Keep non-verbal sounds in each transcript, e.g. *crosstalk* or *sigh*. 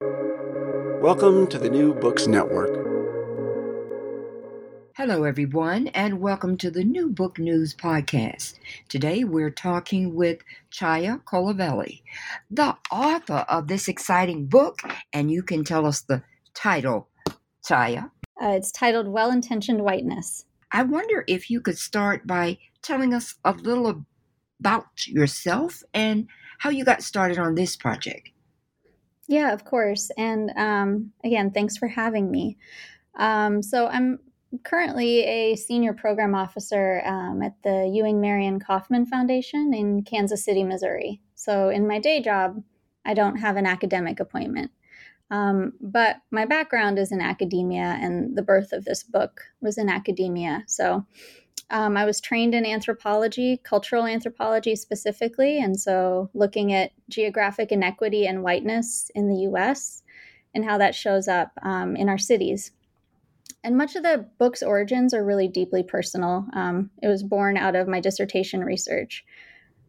Welcome to the New Books Network. Hello, everyone, and welcome to the New Book News Podcast. Today we're talking with Chhaya Kolavalli, the author of this exciting book, and you can tell us the title, Chhaya. Uh, it's titled Well Intentioned Whiteness. I wonder if you could start by telling us a little about yourself and how you got started on this project. Yeah, of course. And um, again, thanks for having me. Um, so, I'm currently a senior program officer um, at the Ewing Marion Kauffman Foundation in Kansas City, Missouri. So, in my day job, I don't have an academic appointment. Um, but my background is in academia, and the birth of this book was in academia. So, um, I was trained in anthropology, cultural anthropology specifically, and so looking at geographic inequity and whiteness in the US and how that shows up um, in our cities. And much of the book's origins are really deeply personal. Um, it was born out of my dissertation research.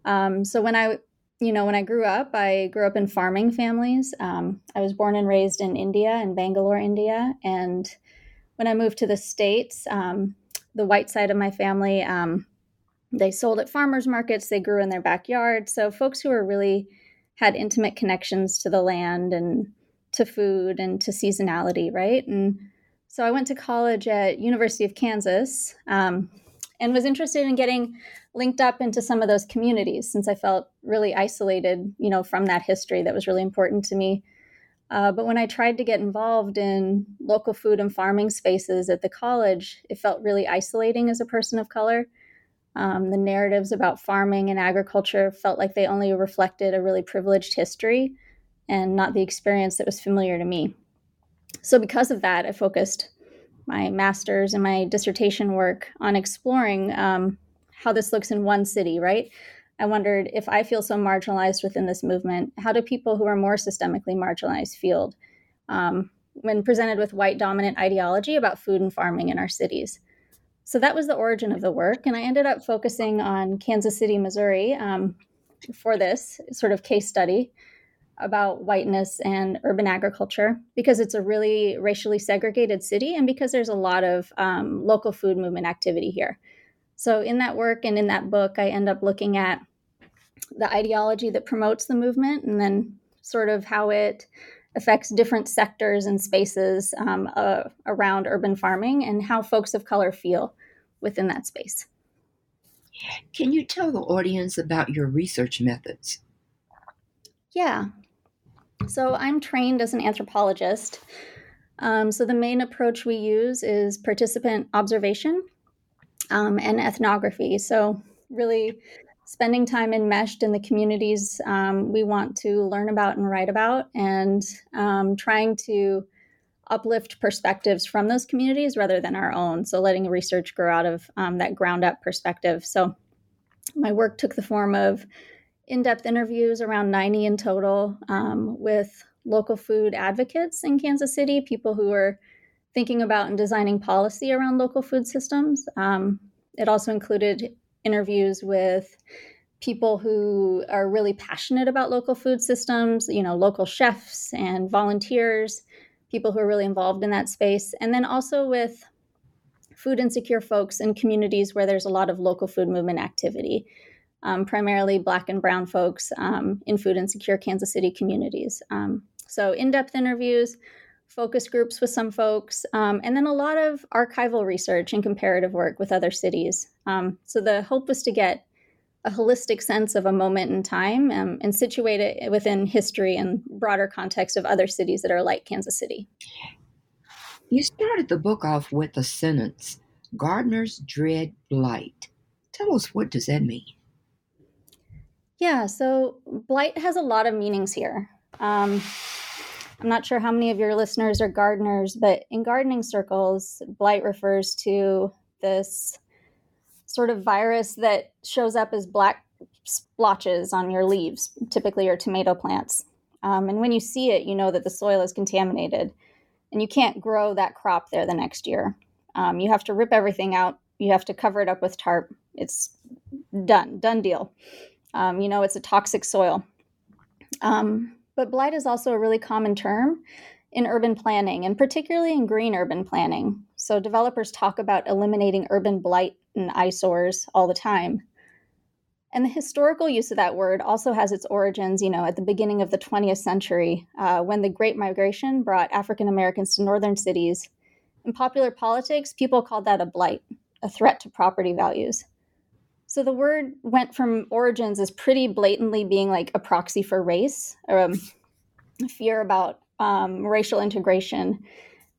Um, so when I you know, when I grew up, I grew up in farming families. Um, I was born and raised in India, in Bangalore, India. And when I moved to the States, um, the white side of my family, um, they sold at farmers markets, they grew in their backyard. So folks who were really had intimate connections to the land and to food and to seasonality, right? And so I went to college at University of Kansas um, and was interested in getting linked up into some of those communities since I felt really isolated, you know, from that history that was really important to me. Uh, but when I tried to get involved in local food and farming spaces at the college, it felt really isolating as a person of color. Um, the narratives about farming and agriculture felt like they only reflected a really privileged history and not the experience that was familiar to me. So, because of that, I focused my master's and my dissertation work on exploring um, how this looks in one city, right? I wondered if I feel so marginalized within this movement, how do people who are more systemically marginalized feel um, when presented with white dominant ideology about food and farming in our cities? So that was the origin of the work. And I ended up focusing on Kansas City, Missouri um, for this sort of case study about whiteness and urban agriculture because it's a really racially segregated city and because there's a lot of um, local food movement activity here. So, in that work and in that book, I end up looking at the ideology that promotes the movement and then sort of how it affects different sectors and spaces um, uh, around urban farming and how folks of color feel within that space. Can you tell the audience about your research methods? Yeah. So, I'm trained as an anthropologist. Um, so, the main approach we use is participant observation um, and ethnography. So, really spending time enmeshed in the communities um, we want to learn about and write about, and um, trying to uplift perspectives from those communities rather than our own. So, letting research grow out of um, that ground up perspective. So, my work took the form of in depth interviews, around 90 in total, um, with local food advocates in Kansas City, people who are thinking about and designing policy around local food systems. Um, it also included interviews with people who are really passionate about local food systems, you know, local chefs and volunteers, people who are really involved in that space, and then also with food insecure folks in communities where there's a lot of local food movement activity, um, primarily Black and Brown folks um, in food insecure Kansas City communities. Um, so, in depth interviews, focus groups with some folks, um, and then a lot of archival research and comparative work with other cities. Um, so, the hope was to get a holistic sense of a moment in time um, and situate it within history and broader context of other cities that are like Kansas City. You started the book off with a sentence Gardeners dread blight. Tell us what does that mean? Yeah, so blight has a lot of meanings here. Um, I'm not sure how many of your listeners are gardeners, but in gardening circles, blight refers to this sort of virus that shows up as black splotches on your leaves, typically your tomato plants. Um, and when you see it, you know that the soil is contaminated and you can't grow that crop there the next year. Um, you have to rip everything out. You have to cover it up with tarp. It's done, done deal. Um, you know, it's a toxic soil. Um, but blight is also a really common term in urban planning, and particularly in green urban planning. So developers talk about eliminating urban blight and eyesores all the time. And the historical use of that word also has its origins, you know, at the beginning of the 20th century, uh, when the Great Migration brought African Americans to northern cities. In popular politics, people called that a blight, a threat to property values. So the word went from origins as pretty blatantly being like a proxy for race, um, fear about um, racial integration.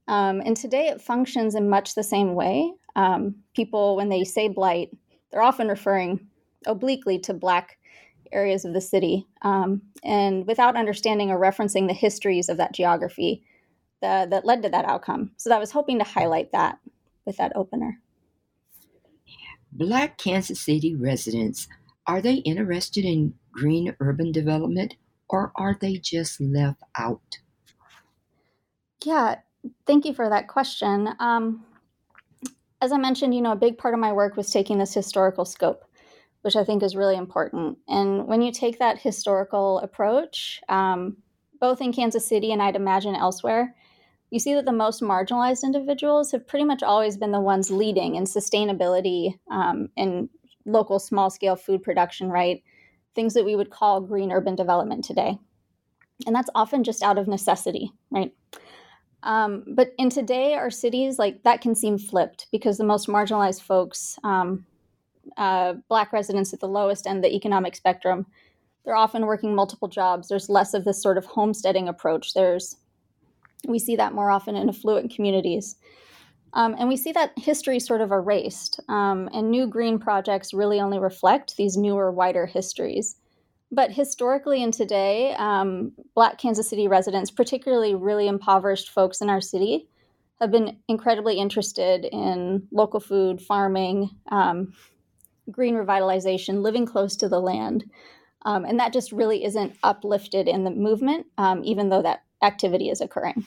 Um, and today it functions in much the same way. Um, people, when they say blight, they're often referring obliquely to Black areas of the city, um, and without understanding or referencing the histories of that geography that, that led to that outcome. So I was hoping to highlight that with that opener. Black Kansas City residents, are they interested in green urban development or are they just left out? Yeah, thank you for that question. Um, as I mentioned, you know, a big part of my work was taking this historical scope which I think is really important. And when you take that historical approach, um, both in Kansas City and I'd imagine elsewhere, you see that the most marginalized individuals have pretty much always been the ones leading in sustainability um, in local small scale food production, right? Things that we would call green urban development today. And that's often just out of necessity, right? Um, but in today, our cities, like that can seem flipped because the most marginalized folks um, uh, Black residents at the lowest end of the economic spectrum, they're often working multiple jobs. There's less of this sort of homesteading approach. There's we see that more often in affluent communities. Um, and we see that history sort of erased. Um, and new green projects really only reflect these newer, wider histories. But historically and today, um, Black Kansas City residents, particularly really impoverished folks in our city, have been incredibly interested in local food, farming, um, green revitalization, living close to the land. Um, and that just really isn't uplifted in the movement, um, even though that activity is occurring.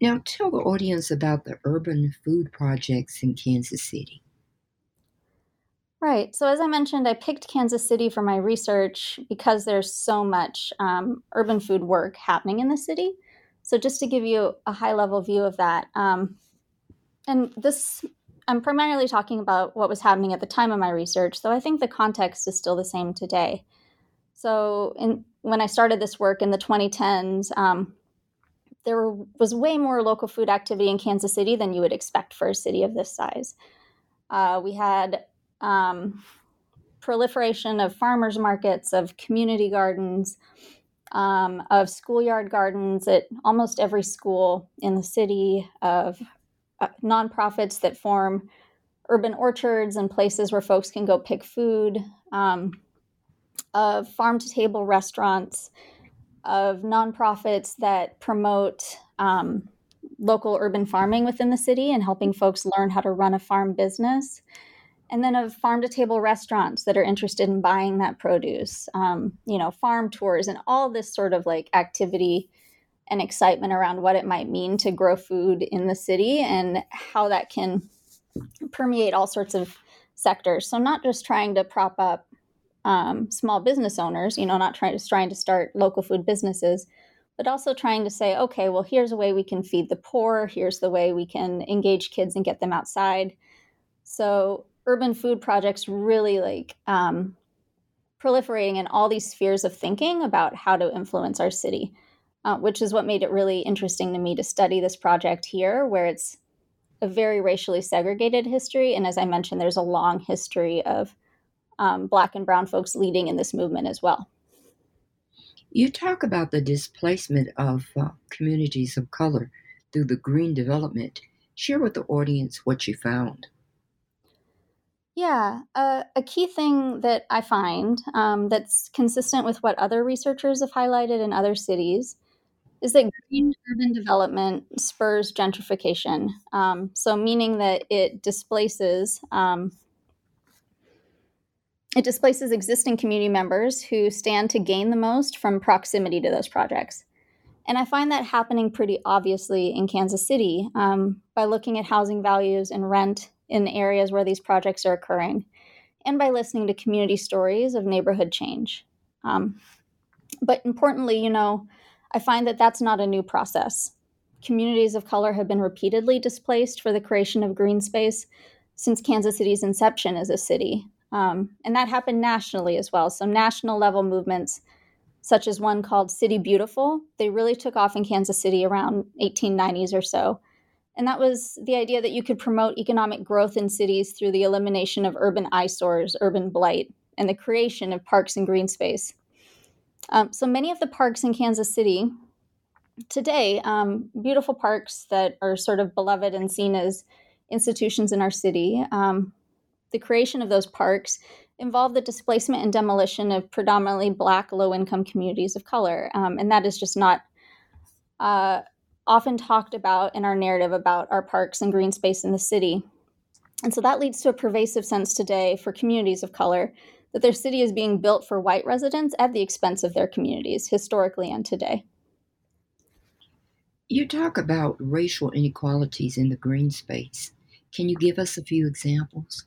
Now, tell the audience about the urban food projects in Kansas City. Right. So, as I mentioned, I picked Kansas City for my research because there's so much um, urban food work happening in the city. So, just to give you a high level view of that, um, and this I'm primarily talking about what was happening at the time of my research, though I think the context is still the same today. So, in, when I started this work in the 2010s, um, there was way more local food activity in Kansas City than you would expect for a city of this size. Uh, we had um, proliferation of farmers markets, of community gardens, um, of schoolyard gardens at almost every school in the city, of uh, nonprofits that form urban orchards and places where folks can go pick food, um, of farm to table restaurants, of nonprofits that promote um, local urban farming within the city and helping folks learn how to run a farm business. and then of farm to table restaurants that are interested in buying that produce, um, you know, farm tours, and all this sort of like activity and excitement around what it might mean to grow food in the city and how that can permeate all sorts of sectors. So, not just trying to prop up um, small business owners, you know, not trying to trying to start local food businesses, but also trying to say, okay, well, here's a way we can feed the poor. Here's the way we can engage kids and get them outside. So, urban food projects really like um, proliferating in all these spheres of thinking about how to influence our city, uh, which is what made it really interesting to me to study this project here, where it's a very racially segregated history. And as I mentioned, there's a long history of um, Black and Brown folks leading in this movement as well. You talk about the displacement of uh, communities of color through the green development. Share with the audience what you found. Yeah, uh, a key thing that I find um, that's consistent with what other researchers have highlighted in other cities is that green urban development spurs gentrification. Um, so, meaning that it displaces um, it displaces existing community members who stand to gain the most from proximity to those projects. And I find that happening pretty obviously in Kansas City um, by looking at housing values and rent in areas where these projects are occurring, and by listening to community stories of neighborhood change. Um, but importantly, you know, I find that that's not a new process. Communities of color have been repeatedly displaced for the creation of green space since Kansas City's inception as a city. Um, and that happened nationally as well. So, national level movements, such as one called City Beautiful, they really took off in Kansas City around 1890s or so. And that was the idea that you could promote economic growth in cities through the elimination of urban eyesores, urban blight, and the creation of parks and green space. Um, so many of the parks in Kansas City today, um, beautiful parks that are sort of beloved and seen as institutions in our city, um, the creation of those parks involved the displacement and demolition of predominantly Black, low income communities of color. Um, and that is just not. Uh, often talked about in our narrative about our parks and green space in the city. And so that leads to a pervasive sense today for communities of color that their city is being built for white residents at the expense of their communities, historically and today. You talk about racial inequalities in the green space. Can you give us a few examples?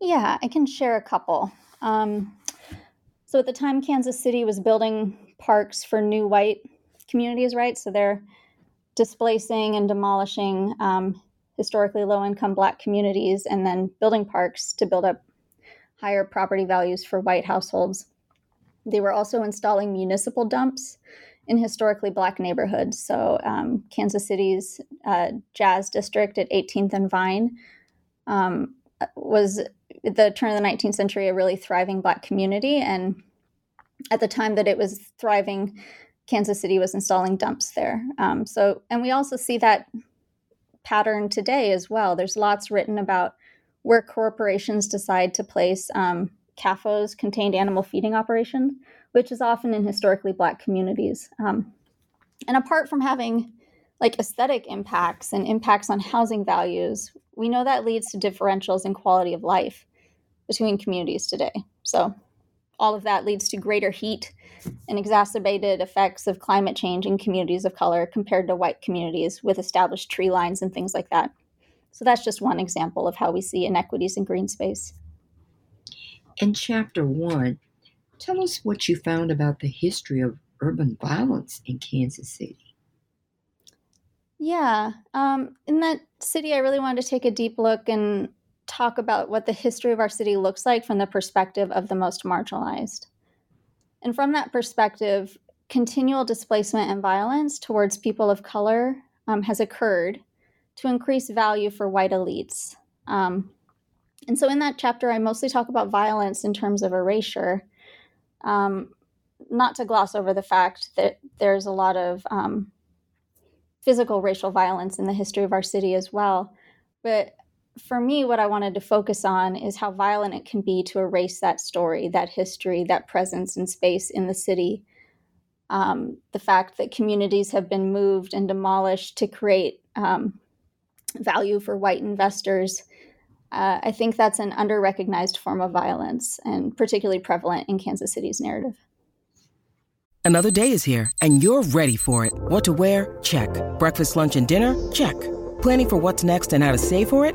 Yeah, I can share a couple. Um, so at the time Kansas City was building parks for new white communities, right? So they're displacing and demolishing um, historically low income Black communities and then building parks to build up higher property values for white households. They were also installing municipal dumps in historically Black neighborhoods. So um, Kansas City's uh, Jazz District at 18th and Vine um, was the turn of the 19th century a really thriving Black community. And at the time that it was thriving, Kansas City was installing dumps there. Um, so, and we also see that pattern today as well. There's lots written about where corporations decide to place um, CAFOs, contained animal feeding operations, which is often in historically Black communities. Um, and apart from having like aesthetic impacts and impacts on housing values, we know that leads to differentials in quality of life between communities today. So, all of that leads to greater heat and exacerbated effects of climate change in communities of color compared to white communities with established tree lines and things like that. So that's just one example of how we see inequities in green space. In chapter one, tell us what you found about the history of urban violence in Kansas City. Yeah, um, in that city, I really wanted to take a deep look and talk about what the history of our city looks like from the perspective of the most marginalized. And from that perspective, continual displacement and violence towards people of color um, has occurred to increase value for white elites. Um, and so in that chapter, I mostly talk about violence in terms of erasure, um, not to gloss over the fact that there's a lot of um, physical racial violence in the history of our city as well. But for me, what I wanted to focus on is how violent it can be to erase that story, that history, that presence and space in the city. Um, the fact that communities have been moved and demolished to create um, value for white investors, Uh, I think that's an underrecognized form of violence and particularly prevalent in Kansas City's narrative. Another day is here, and you're ready for it. What to wear? Check. Breakfast, lunch, and dinner? Check. Planning for what's next and how to save for it?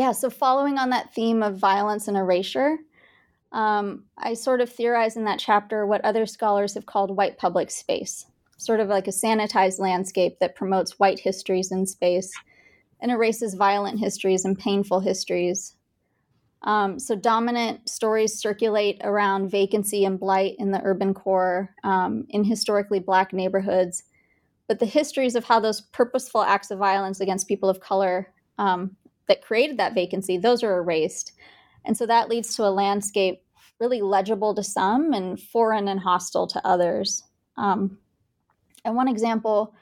Yeah, so following on that theme of violence and erasure, um, I sort of theorize in that chapter what other scholars have called white public space, sort of like a sanitized landscape that promotes white histories in space and erases violent histories and painful histories. Um, so, dominant stories circulate around vacancy and blight in the urban core um, in historically black neighborhoods. But the histories of how those purposeful acts of violence against people of color um, that created that vacancy, those are erased. And so that leads to a landscape really legible to some and foreign and hostile to others. Um, and one example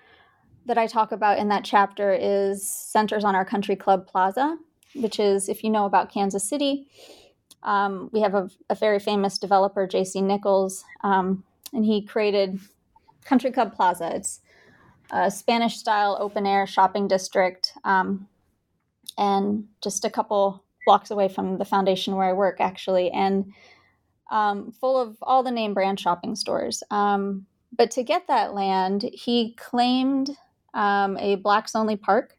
that I talk about in that chapter is centers on our country club plaza, which is, if you know about Kansas City, um, we have a, a, very famous developer, J.C. Nichols, um, and he created Country Club Plaza. It's a Spanish style open air shopping district um, and just a couple blocks away from the foundation where I work, actually, and um, full of all the name brand shopping stores. Um, but to get that land, he claimed um, a blacks only park,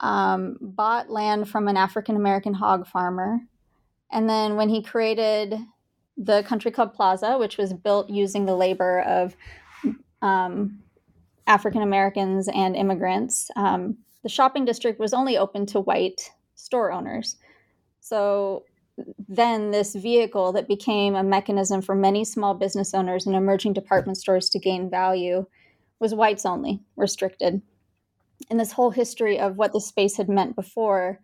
um, bought land from an African American hog farmer, and then when he created the Country Club Plaza, which was built using the labor of um, African Americans and immigrants, um, the shopping district was only open to white store owners. So then this vehicle that became a mechanism for many small business owners and emerging department stores to gain value was whites only, restricted. And this whole history of what the space had meant before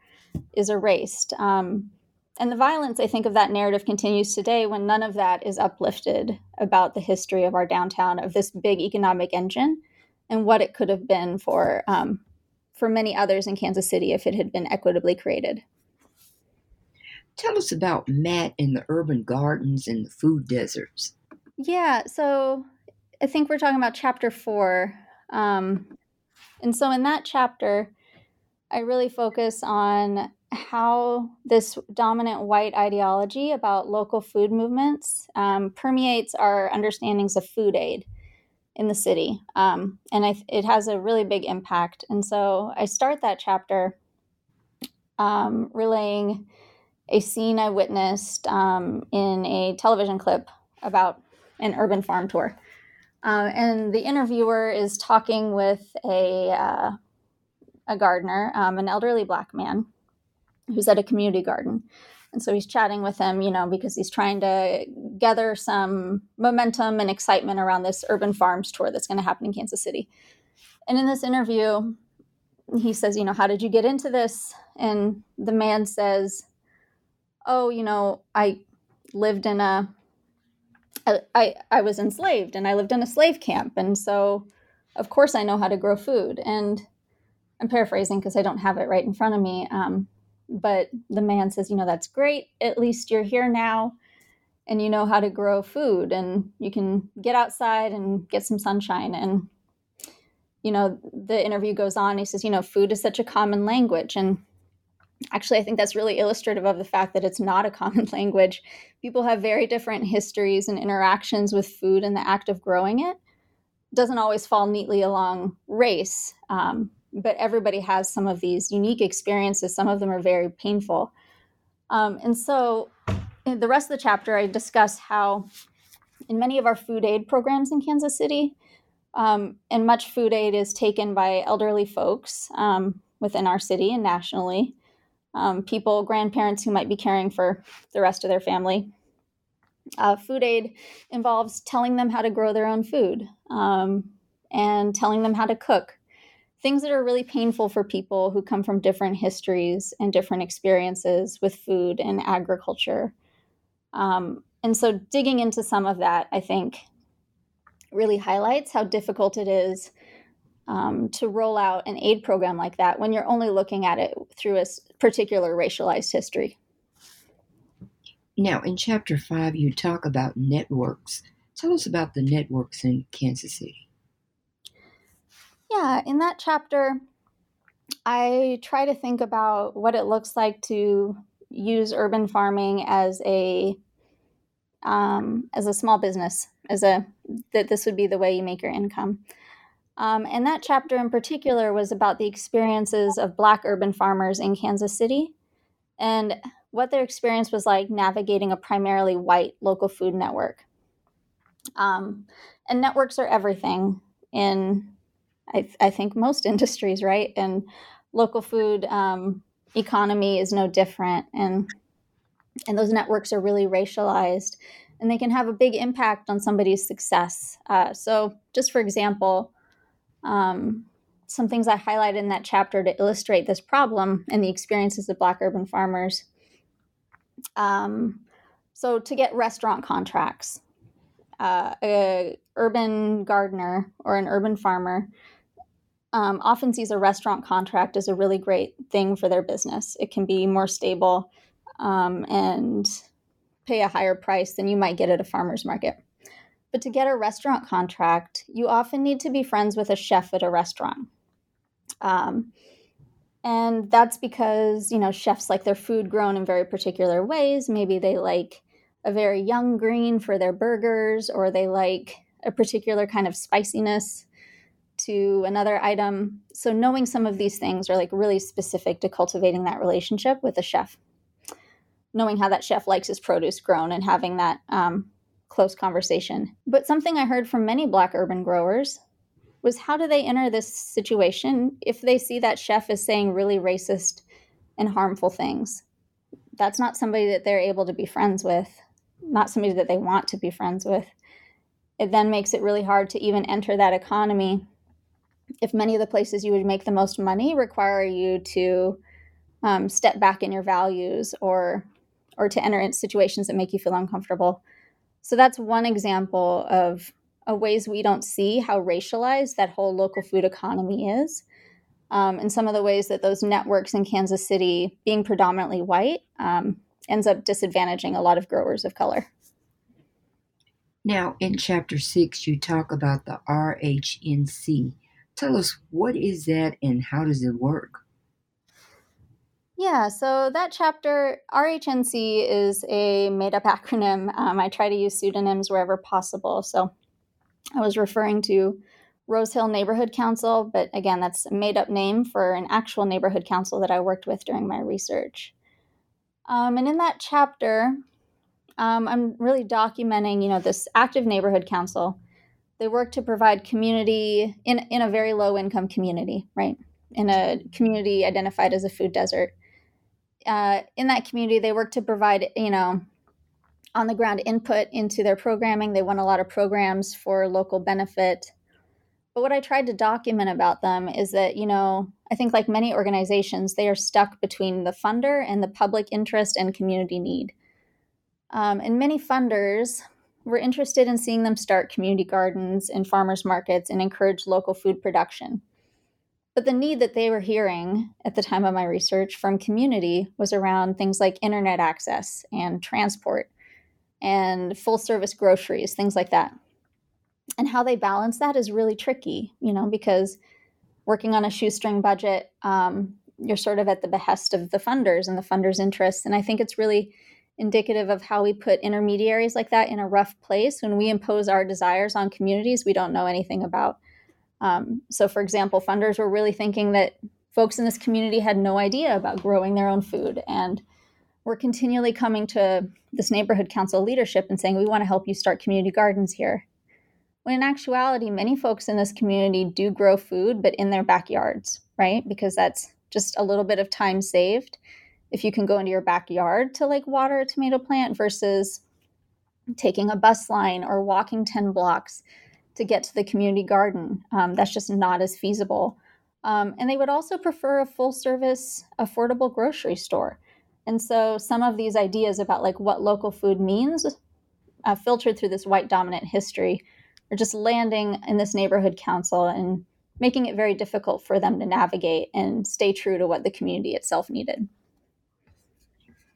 is erased. Um, and the violence, I think, of that narrative continues today when none of that is uplifted about the history of our downtown, of this big economic engine, and what it could have been for um, for many others in Kansas City if it had been equitably created. Tell us about Matt in the urban gardens and the food deserts. Yeah, so I think we're talking about chapter four. Um, and so in that chapter, I really focus on how this dominant white ideology about local food movements um, permeates our understandings of food aid in the city. Um, and I, it has a really big impact. And so I start that chapter um, relaying a scene I witnessed um, in a television clip about an urban farm tour. Uh, and the interviewer is talking with a, uh, a gardener, um, an elderly black man who's at a community garden. And so he's chatting with him, you know, because he's trying to gather some momentum and excitement around this urban farms tour that's going to happen in Kansas City. And in this interview, he says, you know, how did you get into this? And the man says, oh, you know, I lived in a, I, I, I was enslaved and I lived in a slave camp. And so, of course, I know how to grow food. And I'm paraphrasing because I don't have it right in front of me. Um, but the man says, you know, that's great. At least you're here now and you know how to grow food and you can get outside and get some sunshine. And, you know, the interview goes on. He says, you know, food is such a common language. And actually, I think that's really illustrative of the fact that it's not a common *laughs* language. People have very different histories and interactions with food and the act of growing it. Doesn't always fall neatly along race, um, but everybody has some of these unique experiences. Some of them are very painful. Um, and so, in the rest of the chapter, I discuss how in many of our food aid programs in Kansas City, um, and much food aid is taken by elderly folks um, within our city and nationally um, people, grandparents who might be caring for the rest of their family. Uh, food aid involves telling them how to grow their own food um, and telling them how to cook things that are really painful for people who come from different histories and different experiences with food and agriculture. Um, and so, digging into some of that, I think, really highlights how difficult it is um, to roll out an aid program like that when you're only looking at it through a particular racialized history. Now, in chapter five, you talk about networks. Tell us about the networks in Kansas City. Yeah, in that chapter, I try to think about what it looks like to use urban farming as a um, as a small business, as a that this would be the way you make your income. Um, and that chapter in particular was about the experiences of Black urban farmers in Kansas City and what their experience was like navigating a primarily white local food network. Um, and networks are everything in, I, I, think, most *laughs* industries, right? And local food um, economy is no different. And and those networks are really racialized and they can have a big impact on somebody's success. Uh, so, just for example, um, some things I highlighted in that chapter to illustrate this problem and the experiences of Black urban farmers. Um, so, to get restaurant contracts, uh, a urban gardener or an urban farmer um, often sees a restaurant contract as a really great thing for their business. It can be more stable um, and pay a higher price than you might get at a farmer's market. But to get a restaurant contract, you often need to be friends with a chef at a restaurant. Um, and that's because, you know, chefs like their food grown in very particular ways. Maybe they like a very young green for their burgers, or they like a particular kind of spiciness to another item. So, knowing some of these things are like really specific to cultivating that relationship with a chef knowing how that chef likes his produce grown and having that um, close conversation. But something I heard from many Black urban growers was how do they enter this situation if they see that chef is saying really racist and harmful things? That's not somebody that they're able to be friends with, not somebody that they want to be friends with. It then makes it really hard to even enter that economy if many of the places you would make the most money require you to um, step back in your values or or to enter into situations that make you feel uncomfortable. So that's one example of, a ways we don't see how racialized that whole local food economy is. Um, and some of the ways that those networks in Kansas City, being predominantly white, um, ends up disadvantaging a lot of growers of color. Now, in chapter six, you talk about the RHNC. Tell us what is that and how does it work? Yeah, so that chapter, RHNC is a made up *laughs* acronym. Um, I try to use pseudonyms wherever possible. So I was referring to Rose Hill Neighborhood Council, but again, that's a made up name for an actual neighborhood council that I worked with during my research. Um, and in that chapter, um, I'm really documenting, you know, this active neighborhood council. They work to provide community in, in a very low income community, right? In a community identified as a food desert uh, in that community, they work to provide, you know, on the ground input into their programming. They won a lot of programs for local benefit. But what I tried to document about them is that, you know, I think like many organizations, they are stuck between the funder and the public interest and community need. Um, and many funders were interested in seeing them start community gardens and farmers markets and encourage local food production. But the need that they were hearing at the time of my research from community was around things like internet access and transport and full service groceries, things like that. And how they balance that is really tricky, you know, because working on a shoestring budget, um, you're sort of at the behest of the funders and the funders' interests. And I think it's really indicative of how we put intermediaries like that in a rough place when we impose our desires on communities we don't know anything about. Um, so, for example, funders were really thinking that folks in this community had no idea about growing their own food. And we're continually coming to this neighborhood council leadership and saying, we want to help you start community gardens here. When in actuality, many folks in this community do grow food, but in their backyards, right? Because that's just a little bit of time saved. If you can go into your backyard to like water a tomato plant versus taking a bus line or walking 10 blocks to get to the community garden. Um, that's just not as feasible. Um, and they would also prefer a full service, affordable grocery store. And so some of these ideas about like what local food means, uh, filtered through this white dominant history, are just landing in this neighborhood council and making it very difficult for them to navigate and stay true to what the community itself needed.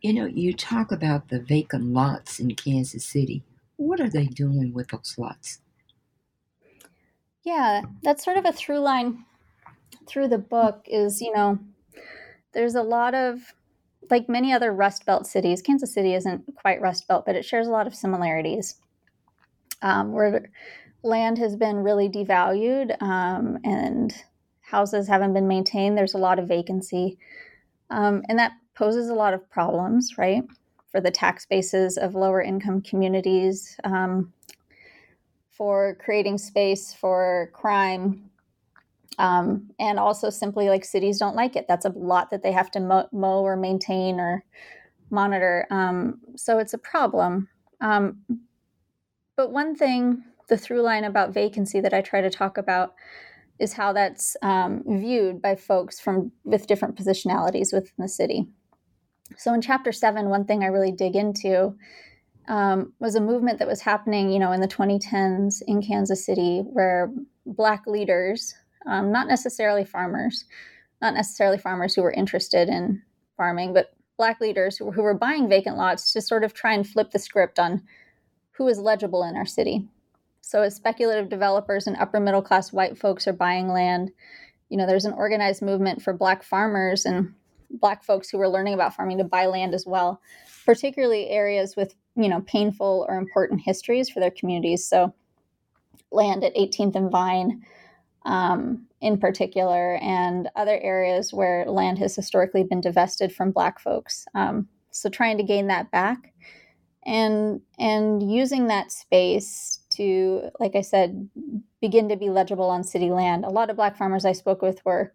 You know, you talk about the vacant lots in Kansas City. What are they doing with those lots? Yeah, that's sort of a through line through the book is, you know, there's a lot of like many other Rust Belt cities, Kansas City isn't quite Rust Belt, but it shares a lot of similarities. Um, where land has been really devalued um, and houses haven't been maintained, there's a lot of vacancy. Um, and that poses a lot of problems, right, for the tax bases of lower income communities, um, for creating space for crime. Um, and also simply like cities don't like it. That's a lot that they have to mow, or maintain or monitor. Um, so it's a problem. Um, but one thing, the through line about vacancy that I try to talk about is how that's um, viewed by folks from with different positionalities within the city. So in chapter seven, one thing I really dig into um, was a movement that was happening, you know, in the 2010s in Kansas City, where Black leaders, um, not necessarily farmers, not necessarily farmers who were interested in farming, but Black leaders who, who were buying vacant lots to sort of try and flip the script on who is legible in our city. So, as speculative developers and upper middle class white folks are buying land, you know, there's an organized movement for Black farmers and Black folks who were learning about farming to buy land as well, particularly areas with you know painful or important histories for their communities. So land at 18th and Vine um, in particular, and other areas where land has historically been divested from Black folks. Um, so trying to gain that back and and using that space to like i said begin to be legible on city land a lot of black farmers i spoke with were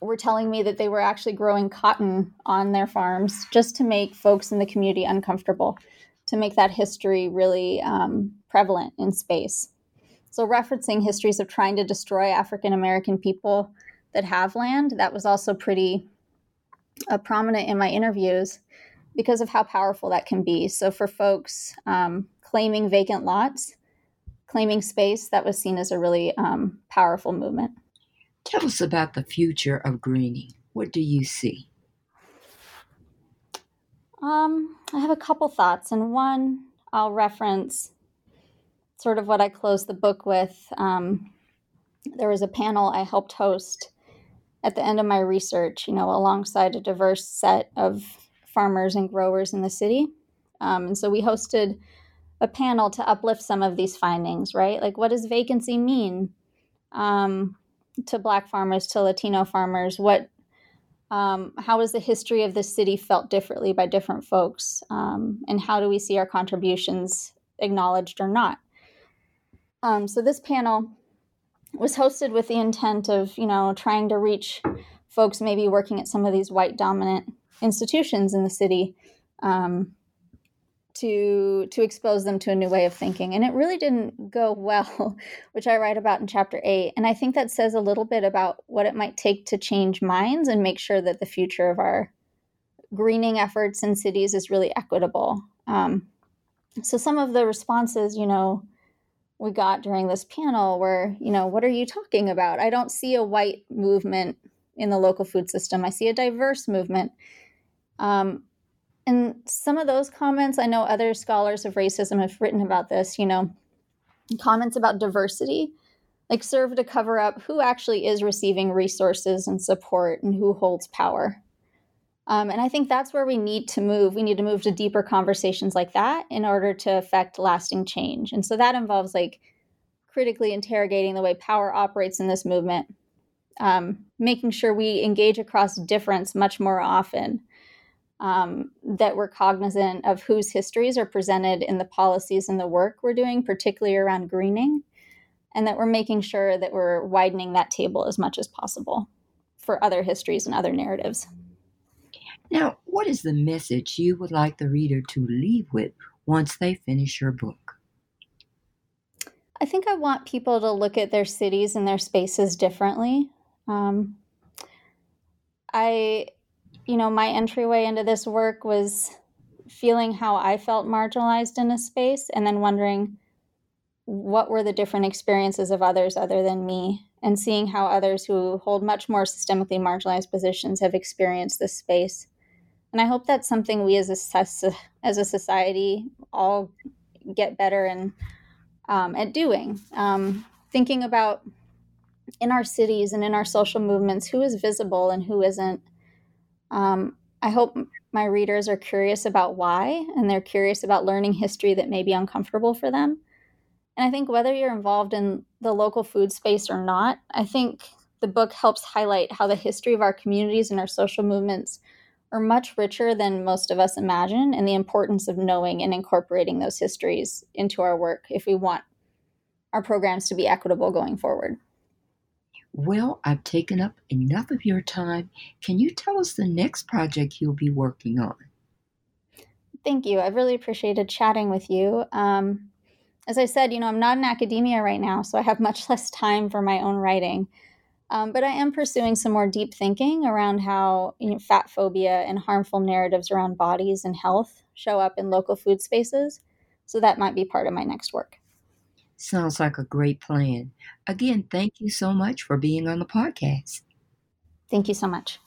were telling me that they were actually growing cotton on their farms just to make folks in the community uncomfortable, to make that history really um, prevalent in space. So, referencing histories of trying to destroy African American people that have land, that was also pretty uh, prominent in my interviews because of how powerful that can be. So, for folks um, claiming vacant lots, claiming space, that was seen as a really um, powerful movement. Tell us about the future of greening. What do you see? Um, I have a couple thoughts, and one I'll reference sort of what I closed the book with. Um, there was a panel I helped host at the end of my research, you know, alongside a diverse set of farmers and growers in the city. Um, and so we hosted a panel to uplift some of these findings, right? Like, what does vacancy mean? Um, to black farmers to latino farmers? What um, how has the history of the city felt differently by different folks? Um, and how do we see our contributions acknowledged or not? Um, so this panel was hosted with the intent of you know trying to reach folks maybe working at some of these white dominant institutions in the city. Um, to to expose them to a new way of thinking and it really didn't go *laughs* well which i write about in chapter 8 and i think that says a little bit about what it might take to change minds and make sure that the future of our greening efforts in cities is really equitable. Um, so some of the responses you know we got during this panel were you know what are you talking about? I don't see a white movement in the local food system. I see a diverse movement. Um, and some of those comments, I know other scholars of racism have written about this, you know, comments about diversity, like serve to cover up who actually is receiving resources and support and who holds power. Um, and I think that's where we need to move. We need to move to deeper conversations like that in order to affect lasting change. And so that involves like critically interrogating the way power operates in this movement, um, making sure we engage across difference much more often um, that we're cognizant of whose histories are presented in the policies and the work we're doing, particularly around greening, and that we're making sure that we're widening that table as much as possible for other histories and other narratives. Now, what is the message you would like the reader to leave with once they finish your book? I think I want people to look at their cities and their spaces differently. Um, I, you know, my entryway into this work was feeling how I felt marginalized in a space and then wondering what were the different experiences of others other than me and seeing how others who hold much more systemically marginalized positions have experienced this space. And I hope that's something we as a, as a society all get better and um, at doing. Um, thinking about in our cities and in our social movements who is visible and who isn't. Um, I hope my readers are curious about why and they're curious about learning history that may be uncomfortable for them. And I think whether you're involved in the local food space or not, I think the book helps highlight how the history of our communities and our social movements are much richer than most of us imagine, and the importance of knowing and incorporating those histories into our work if we want our programs to be equitable going forward. Well, I've taken up enough of your time. Can you tell us the next project you'll be working on? Thank you. I've really appreciated chatting with you. Um, as I said, you know, I'm not in academia right now, so I have *laughs* much less time for my own writing. Um, but I am pursuing some more deep thinking around how you know, fat phobia and harmful narratives around bodies and health show up in local food spaces. So that might be part of my next work. Sounds like a great plan. Again, thank you so much for being on the podcast. Thank you so much.